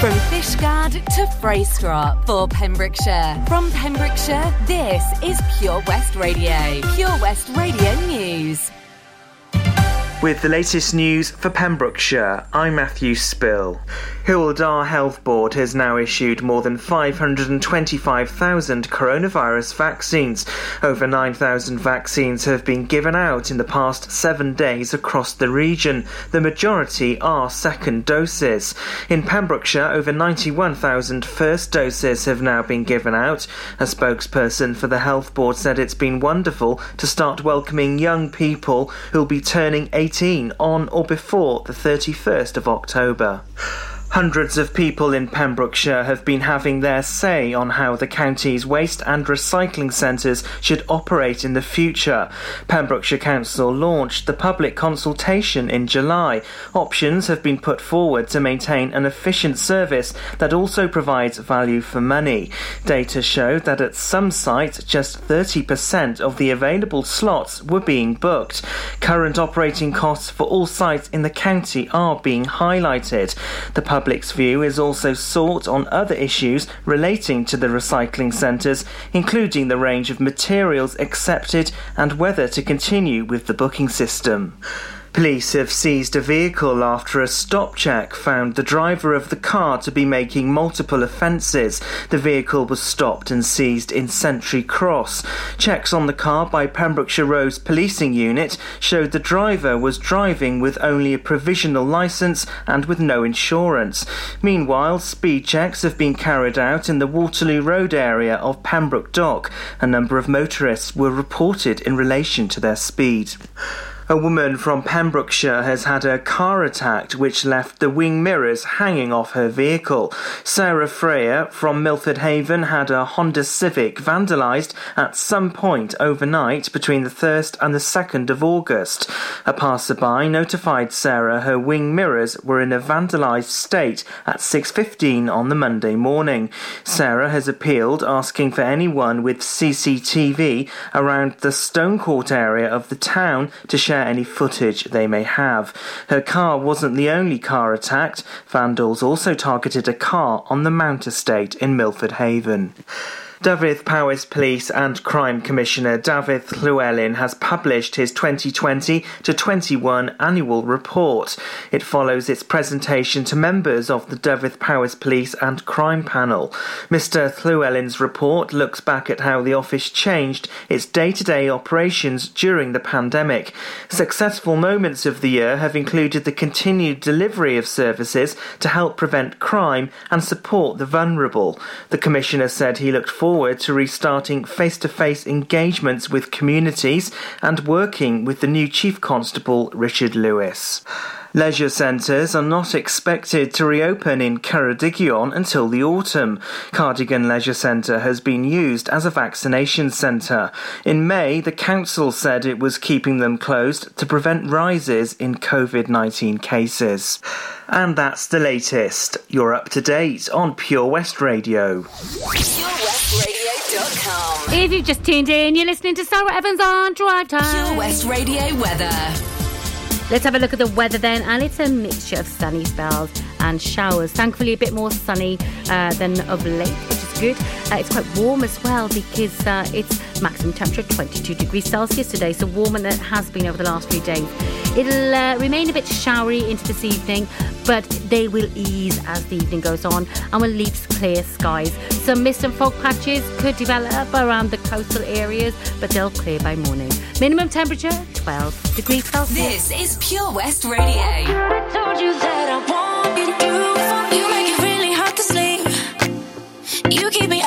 From Fishguard to Freystrop for Pembrokeshire. From Pembrokeshire, this is Pure West Radio. Pure West Radio News. With the latest news for Pembrokeshire, I'm Matthew Spill. Dda Health Board has now issued more than 525,000 coronavirus vaccines. Over 9,000 vaccines have been given out in the past seven days across the region. The majority are second doses. In Pembrokeshire, over 91,000 first doses have now been given out. A spokesperson for the Health Board said it's been wonderful to start welcoming young people who'll be turning 18 on or before the 31st of October. Hundreds of people in Pembrokeshire have been having their say on how the county's waste and recycling centres should operate in the future. Pembrokeshire Council launched the public consultation in July. Options have been put forward to maintain an efficient service that also provides value for money. Data showed that at some sites, just 30% of the available slots were being booked. Current operating costs for all sites in the county are being highlighted. The public's view is also sought on other issues relating to the recycling centres, including the range of materials accepted and whether to continue with the booking system. Police have seized a vehicle after a stop check found the driver of the car to be making multiple offences. The vehicle was stopped and seized in Century Cross. Checks on the car by Pembrokeshire Roads Policing Unit showed the driver was driving with only a provisional licence and with no insurance. Meanwhile, speed checks have been carried out in the Waterloo Road area of Pembroke Dock. A number of motorists were reported in relation to their speed. A woman from Pembrokeshire has had her car attacked, which left the wing mirrors hanging off her vehicle. Sarah Freyer from Milford Haven had a Honda Civic vandalised at some point overnight between the 1st and the 2nd of August. A passerby notified Sarah her wing mirrors were in a vandalised state at 6.15 on the Monday morning. Sarah has appealed, asking for anyone with CCTV around the Stonecourt area of the town to share share any footage they may have. Her car wasn't the only car attacked. Vandals also targeted a car on the Mount Estate in Milford Haven. Dyfed Powys Police and Crime Commissioner David Llywelyn has published his 2020 to 21 annual report. It follows its presentation to members of the Dyfed Powys Police and Crime Panel. Mr. Llywelyn's report looks back at how the office changed its day to day operations during the pandemic. Successful moments of the year have included the continued delivery of services to help prevent crime and support the vulnerable. The Commissioner said he looked forward forward to restarting face to face engagements with communities and working with the new Chief Constable Richard Lewis. Leisure centres are not expected to reopen in Ceredigion until the autumn. Cardigan Leisure Centre has been used as a vaccination centre. In May, the council said it was keeping them closed to prevent rises in COVID 19 cases. And that's the latest. You're up to date on Pure West Radio. PureWestRadio.com. If you've just tuned in, you're listening to Sarah Evans on Drive Time. Pure West Radio weather. Let's have a look at the weather then, and it's a mixture of sunny spells and showers. Thankfully, a bit more sunny uh, than of late, which is good. Uh, it's quite warm as well because uh, it's maximum temperature 22 degrees Celsius today, so warmer than it has been over the last few days. It'll uh, remain a bit showery into this evening, but they will ease as the evening goes on and will leave clear skies. Some mist and fog patches could develop around the coastal areas, but they'll clear by morning. Minimum temperature 12 degrees Celsius. This is Pure West Radio. You keep me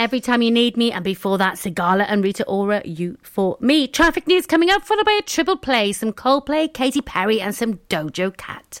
Every Time You Need Me, and before that, Sigala and Rita Ora, You For Me. Traffic news coming up, followed by a triple play, some Coldplay, Katy Perry, and some Doja Cat.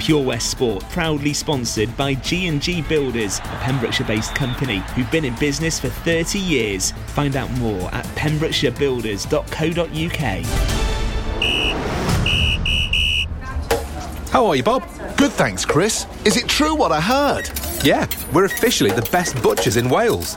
Pure West Sport, proudly sponsored by G&G Builders, a Pembrokeshire-based company who've been in business for 30 years. Find out more at pembrokeshirebuilders.co.uk. How are you, Bob? Good, thanks, Chris. Is it true what I heard? Yeah, we're officially the best butchers in Wales.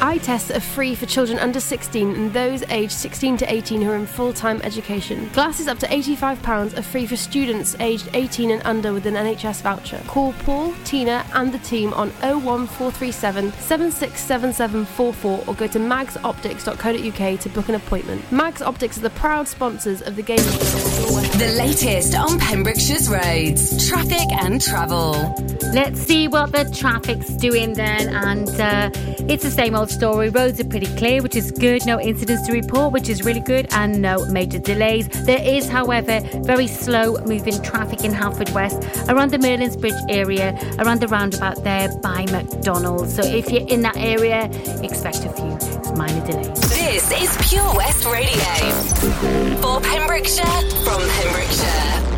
Eye tests are free for children under 16 and those aged 16 to 18 who are in full time education. Glasses up to £85 are free for students aged 18 and under with an NHS voucher. Call Paul, Tina, and the team on 01437 767744 or go to magsoptics.co.uk to book an appointment. Mags Optics are the proud sponsors of the game. The latest on Pembrokeshire's roads, traffic and travel. Let's see what the traffic's doing then. And uh, it's the same old story. Roads are pretty clear, which is good. No incidents to report, which is really good. And no major delays. There is, however, very slow moving traffic in Haverfordwest around the Merlin's Bridge area, around the roundabout there by McDonald's. So if you're in that area, expect a few minor delays. This is Pure West Radio. For Pembrokeshire, from Pembrokeshire.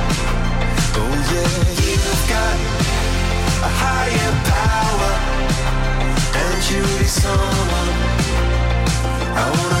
Oh yeah, you've got a higher power, and really someone? I wanna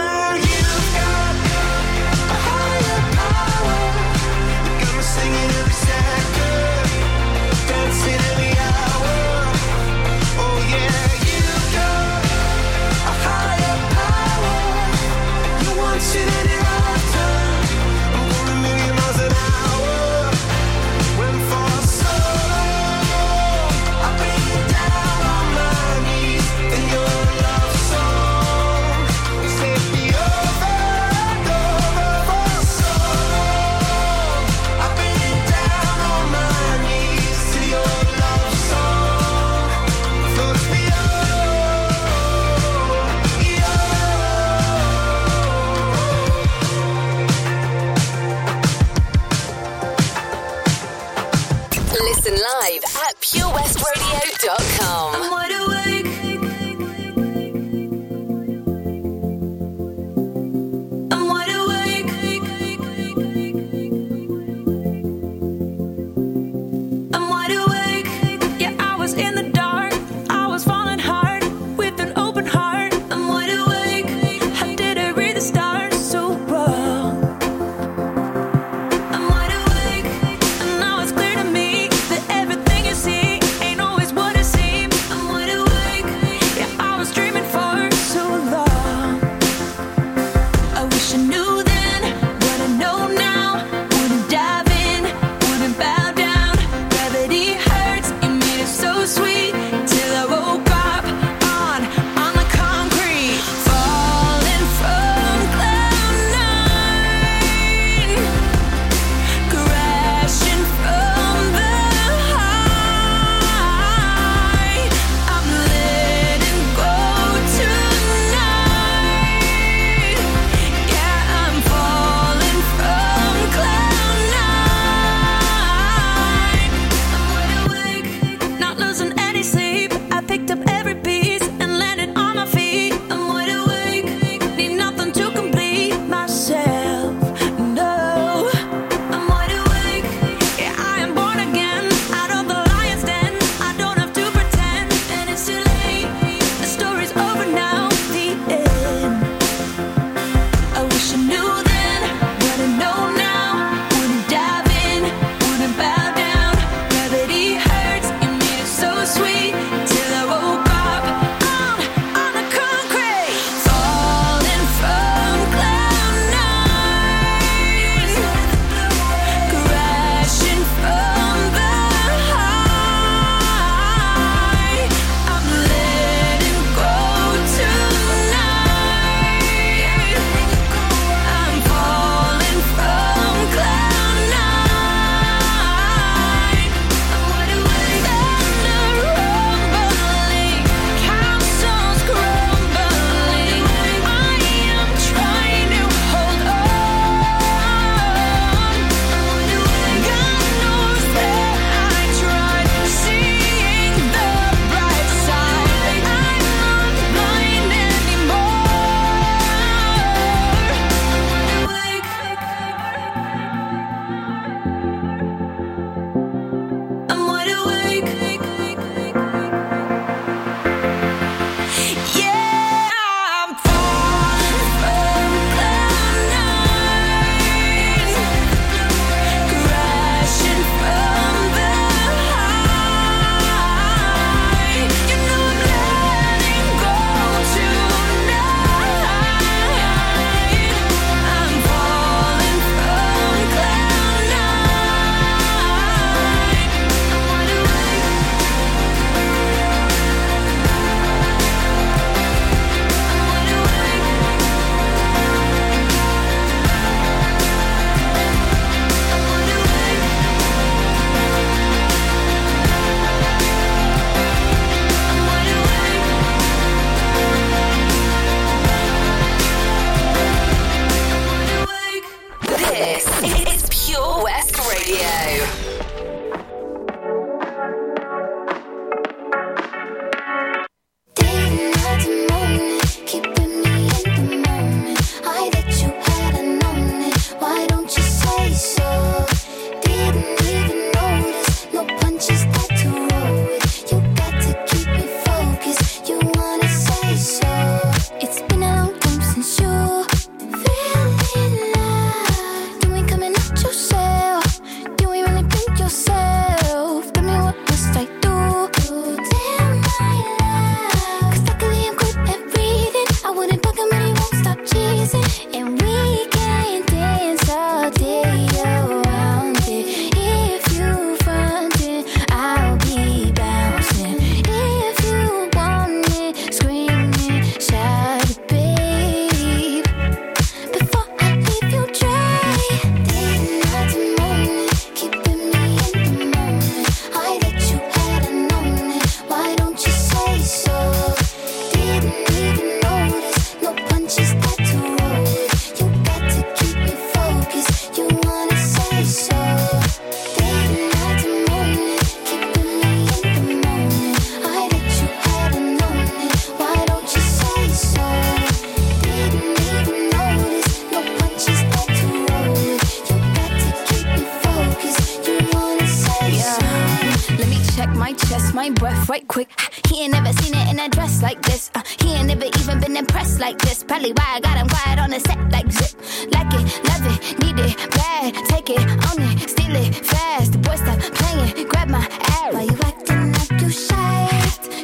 check my chest, my breath right quick. He ain't never seen it in a dress like this. Uh, he ain't never even been impressed like this. Probably why I got him quiet on the set like zip. Like it, love it, need it, bad. Take it, own it, steal it, fast. The boy stop playing, grab my ass. Why you acting like you shy?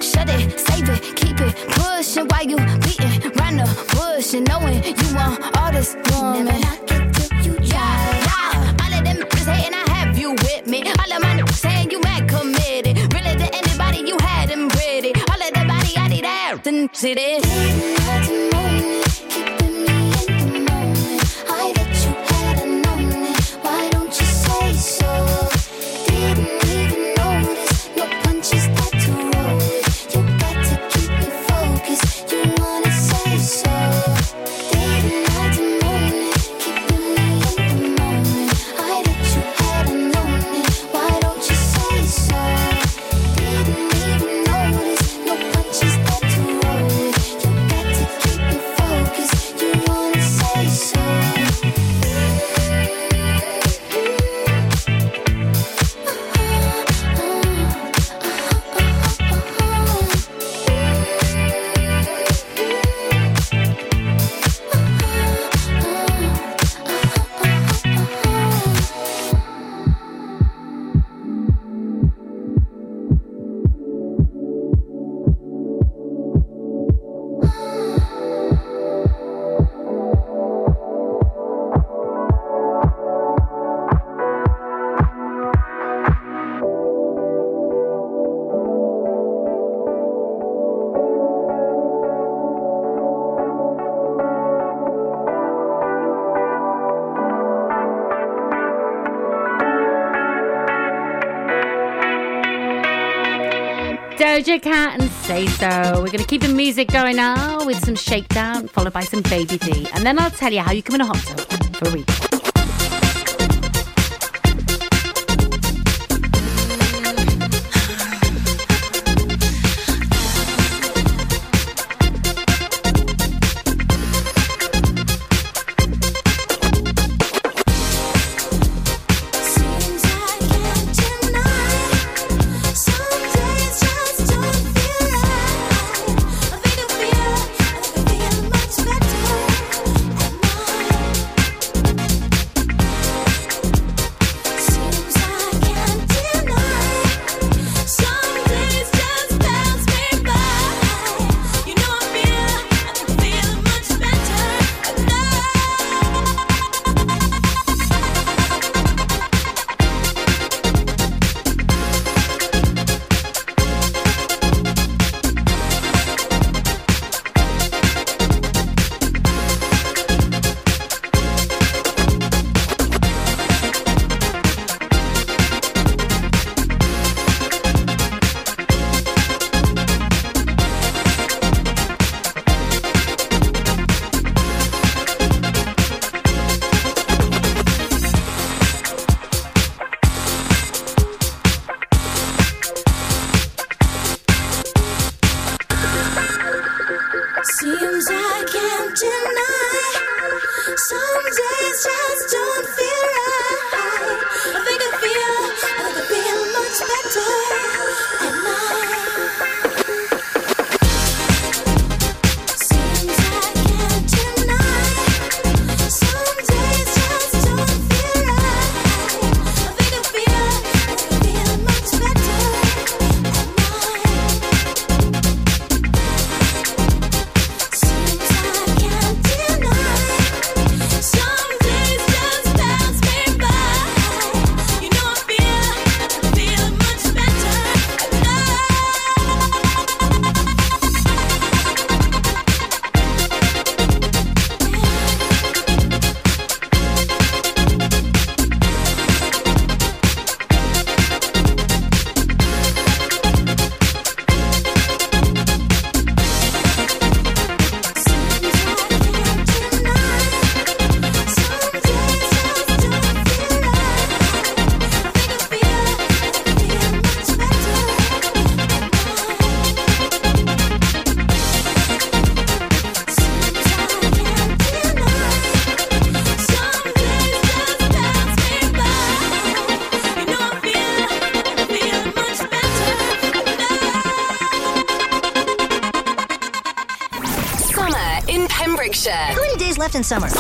Shut it, save it, keep it pushing. Why you beating round the bush and knowing you want all this woman? Never knock it till you try. Yeah, all of them hating, I have you with me. All of my saying you need that. Doja Cat and Say So. We're going to keep the music going now with some shakedown, followed by some Baby D. And then I'll tell you how you come in a hot tub for a week. In summer.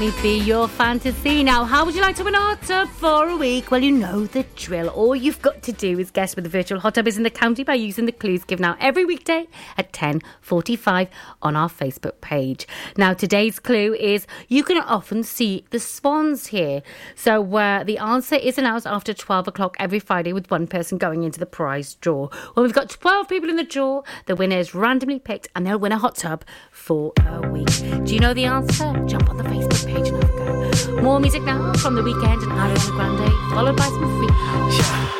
Me be your fantasy. Now, how would you like to win hot tub for a week? Well, you know the drill. All you've got to do is guess where the virtual hot tub is in the county by using the clues given out every weekday at 10.45 on our Facebook page. Now, today's clue is you can often see the swans here. So uh, the answer is announced after 12 o'clock every Friday with one person going into the prize draw. Well, we've got 12 people in the draw. The winner is randomly picked and they'll win a hot tub for a week. Do you know the answer? Jump on the Facebook page and have a go. More music now from The Weeknd and Ariana Grande, followed by some free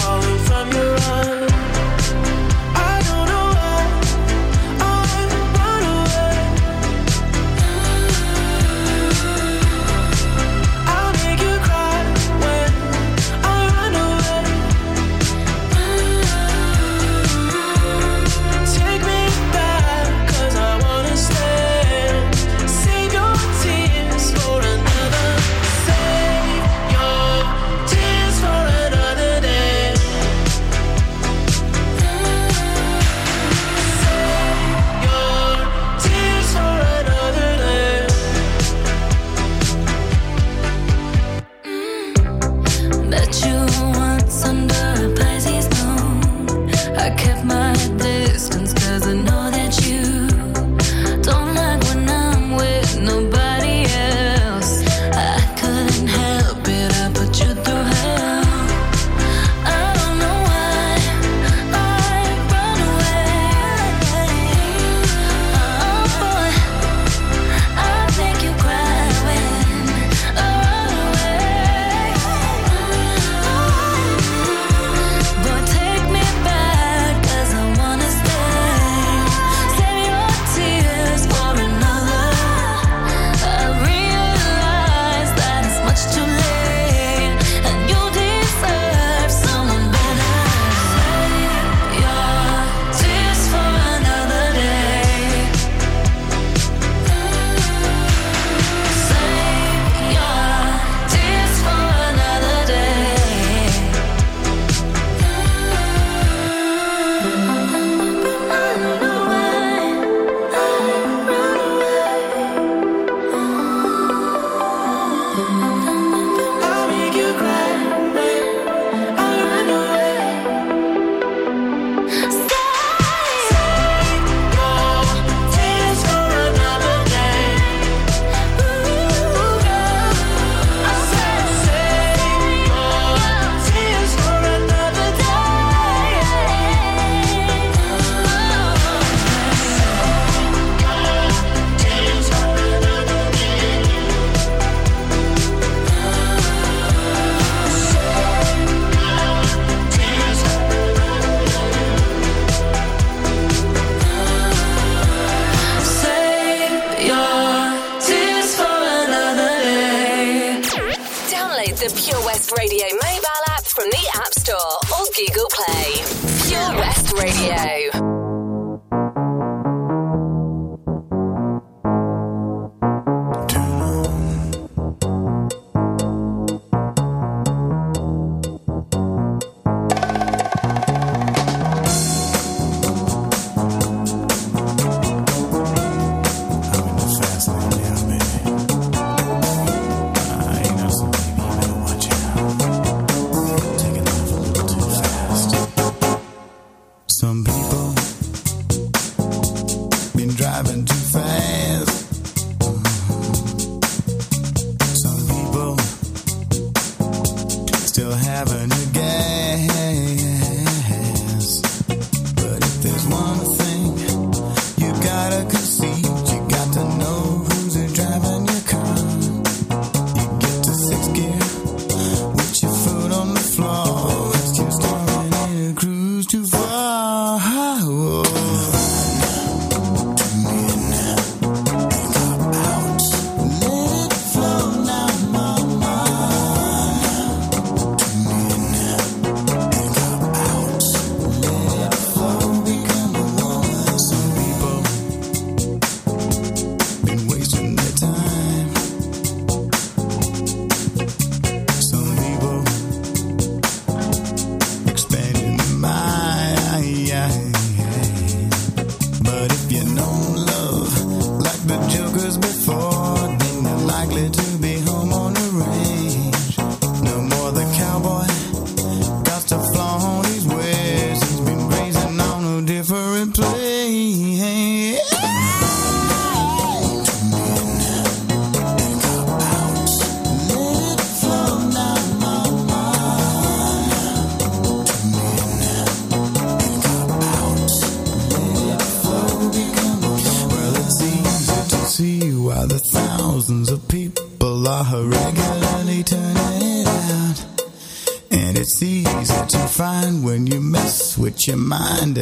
having a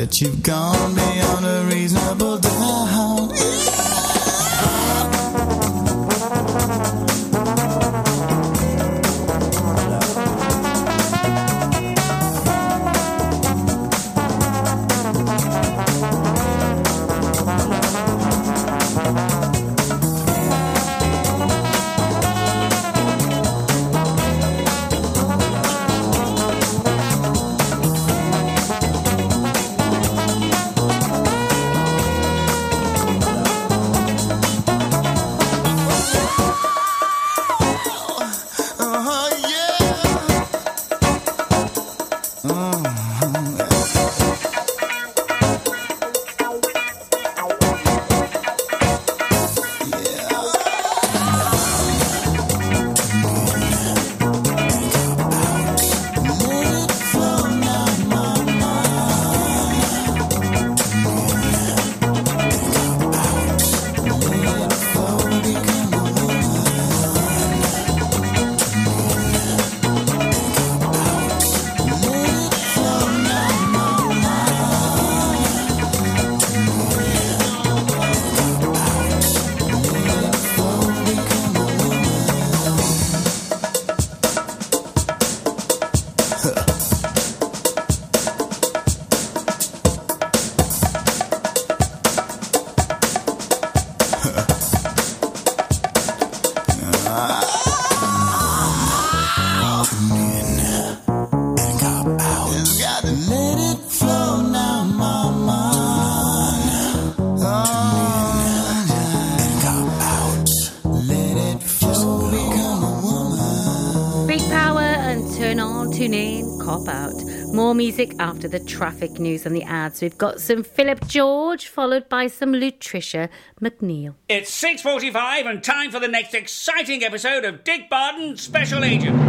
that you've gone More music after the traffic news and the ads. We've got some Philip George, followed by some Lutricia McNeal. It's 6.45 and time for the next exciting episode of Dick Barton Special Agent.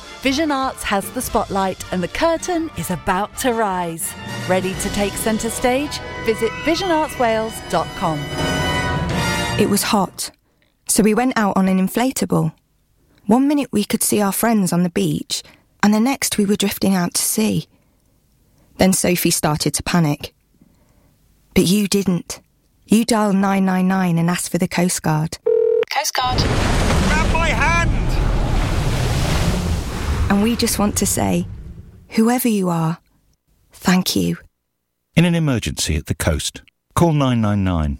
Vision Arts has the spotlight and the curtain is about to rise. Ready to take centre stage? Visit visionartswales.com. It was hot, so we went out on an inflatable. One minute we could see our friends on the beach, and the next we were drifting out to sea. Then Sophie started to panic. But you didn't. You dialed 999 and asked for the Coast Guard. Coast Guard. Grab my hand! And we just want to say, whoever you are, thank you. In an emergency at the coast, call 999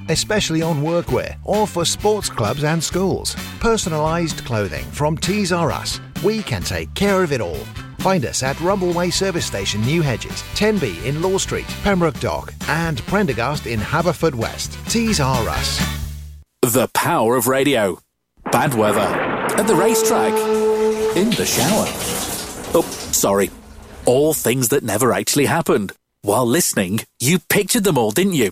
especially on workwear or for sports clubs and schools. Personalised clothing from Tees R Us. We can take care of it all. Find us at Rumbleway Service Station, New Hedges, 10B in Law Street, Pembroke Dock, and Prendergast in Haverfordwest. Tees R Us. The power of radio. Bad weather. At the racetrack. In the shower. Oh, sorry. All things that never actually happened. While listening, you pictured them all, didn't you?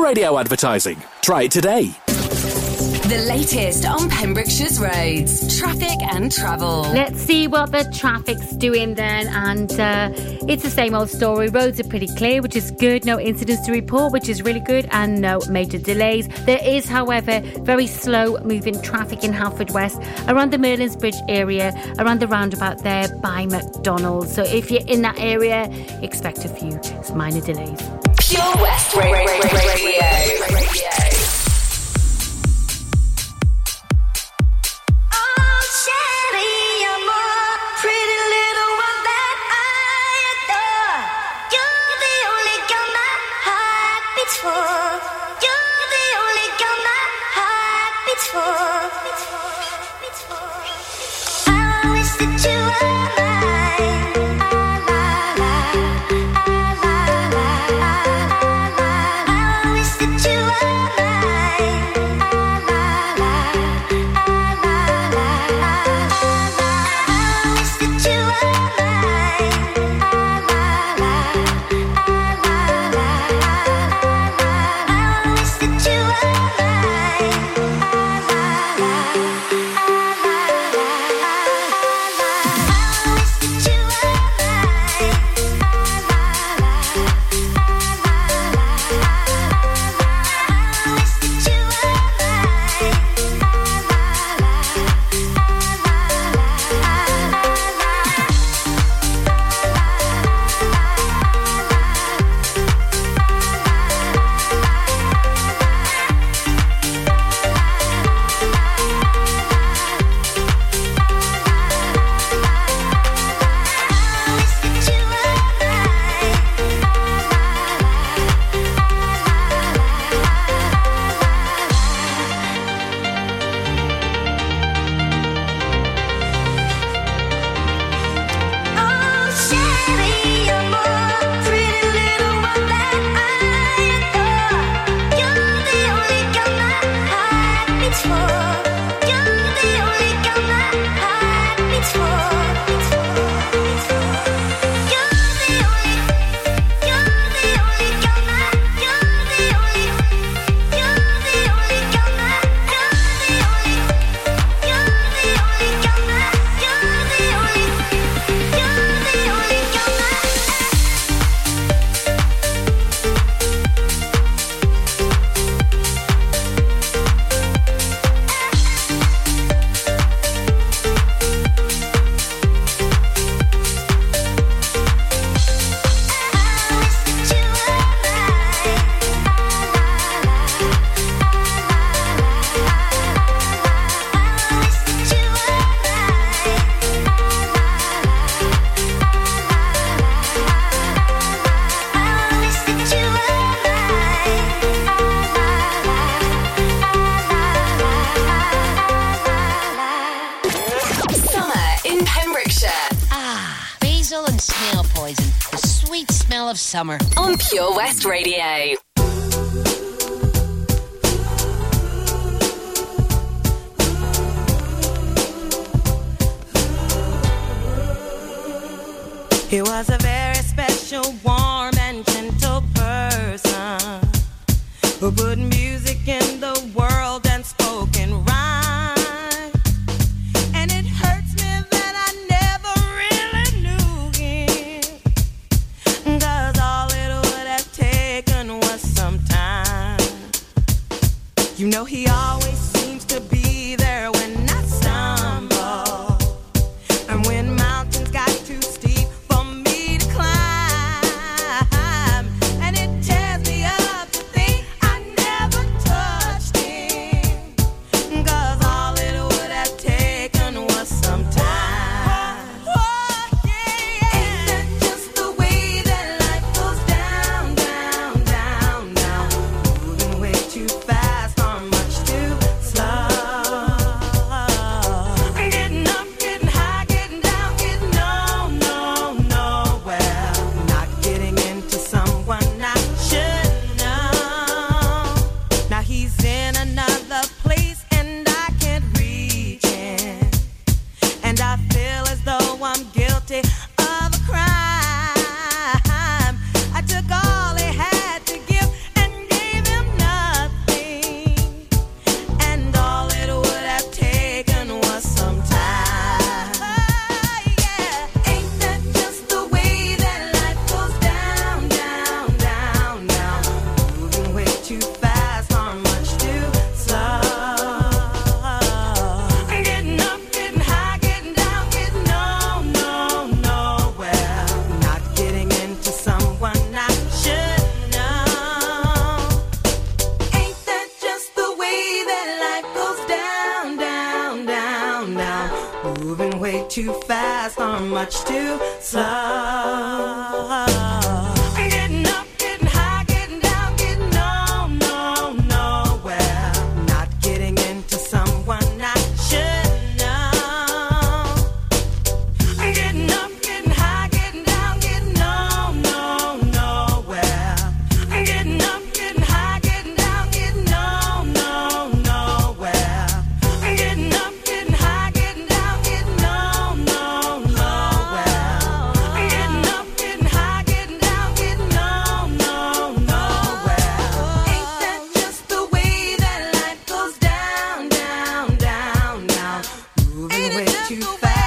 Radio advertising. Try it today. The latest on Pembrokeshire's roads, traffic and travel. Let's see what the traffic's doing then. And uh, it's the same old story. Roads are pretty clear, which is good. No incidents to report, which is really good. And no major delays. There is, however, very slow moving traffic in Haverfordwest around the Merlin's Bridge area, around the roundabout there by McDonald's. So if you're in that area, expect a few minor delays. Pure West Ra- Ra- Ra- Radio. Radio. I wish that you were Radio. Back.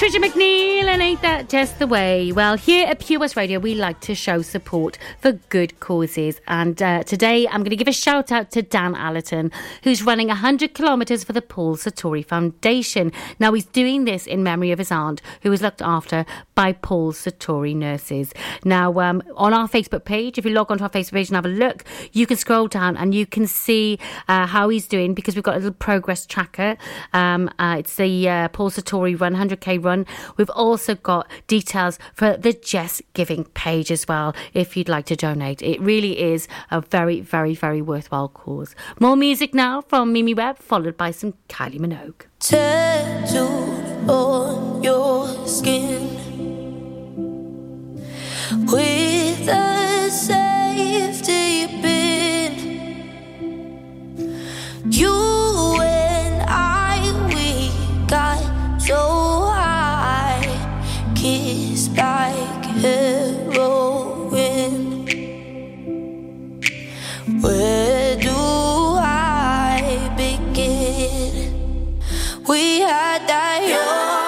Trisha McNeal and Ain't That Just the Way? Well, here at Pure West Radio, we like to show support for good causes. And uh, today I'm going to give a shout out to Dan Allerton, who's running 100 kilometres for the Paul Sartori Foundation. Now, he's doing this in memory of his aunt, who was looked after by Paul Sartori nurses. Now, um, on our Facebook page, if you log onto our Facebook page and have a look, you can scroll down and you can see uh, how he's doing because we've got a little progress tracker. Um, uh, it's the uh, Paul Sartori 100k run run. We've also got details for the Jess Giving page as well if you'd like to donate. It really is a very, very, very worthwhile cause. More music now from Mimi Webb, followed by some Kylie Minogue. Tattooed on your skin with a safety pin. You like heroin. Where do I begin? We had that.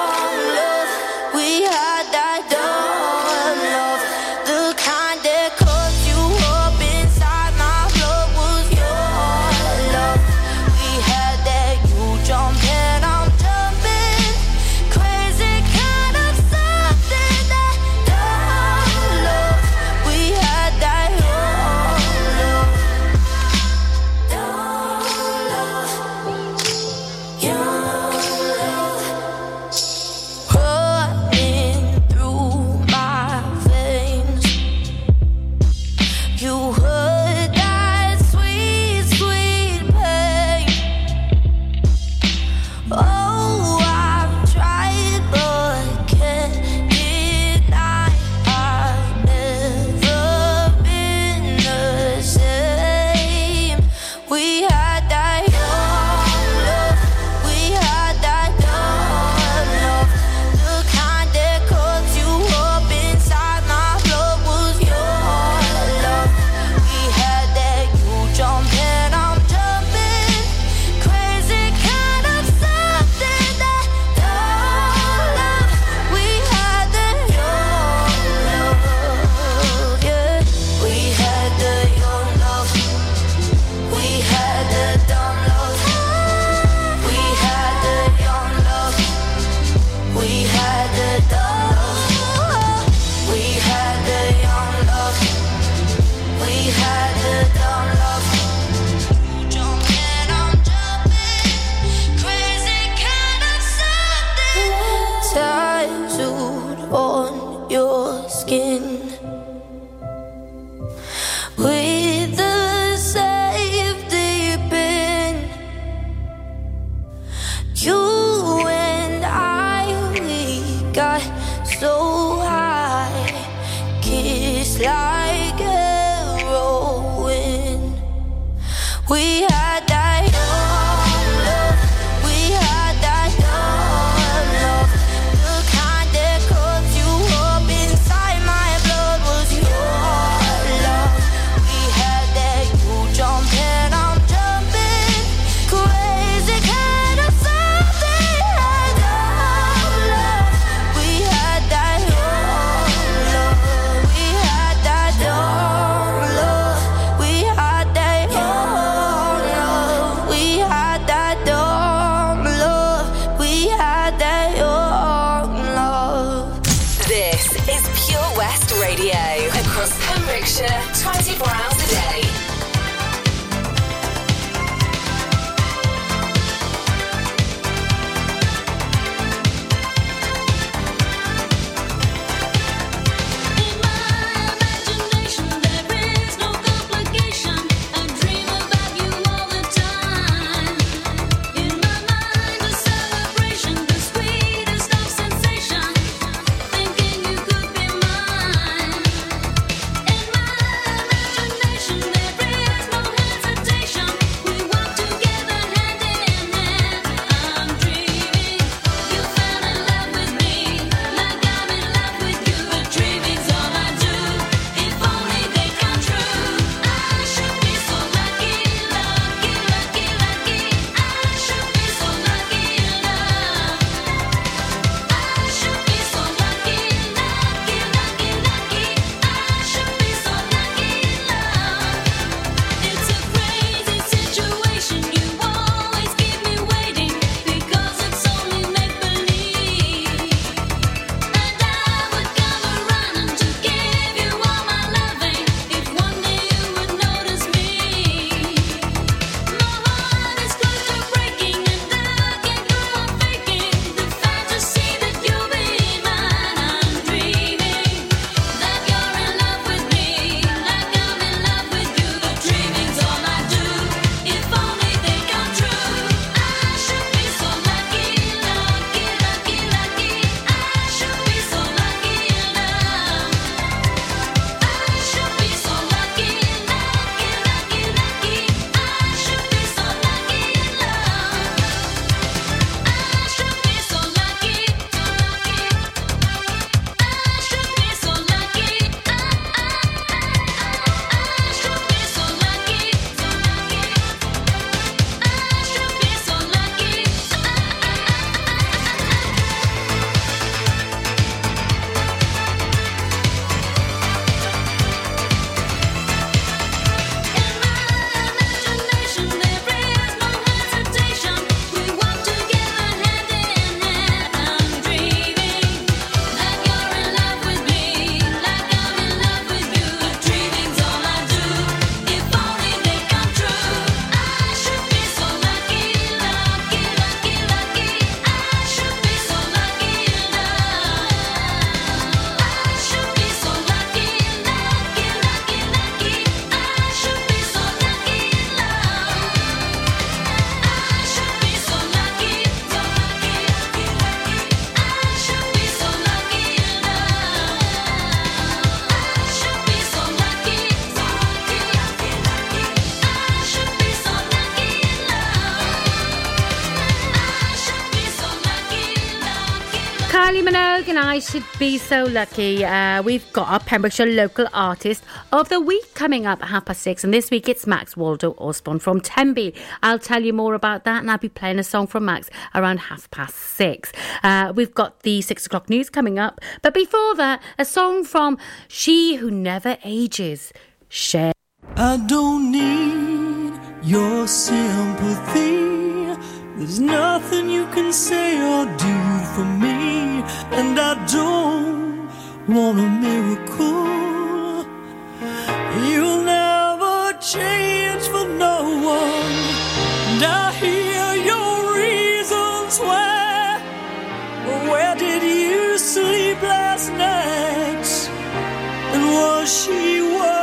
I should be so lucky. Uh, we've got our Pembrokeshire local artist of the week coming up at half past six, and this week it's Max Waldo Osborne from Tenby. I'll tell you more about that, and I'll be playing a song from Max around half past six. Uh, we've got the six o'clock news coming up, but before that, a song from She Who Never Ages. Cher. I don't need your sympathy. There's nothing you can say or do for me, and I don't want a miracle. You'll never change for no one, and I hear your reasons why. But where did you sleep last night? And was she worth?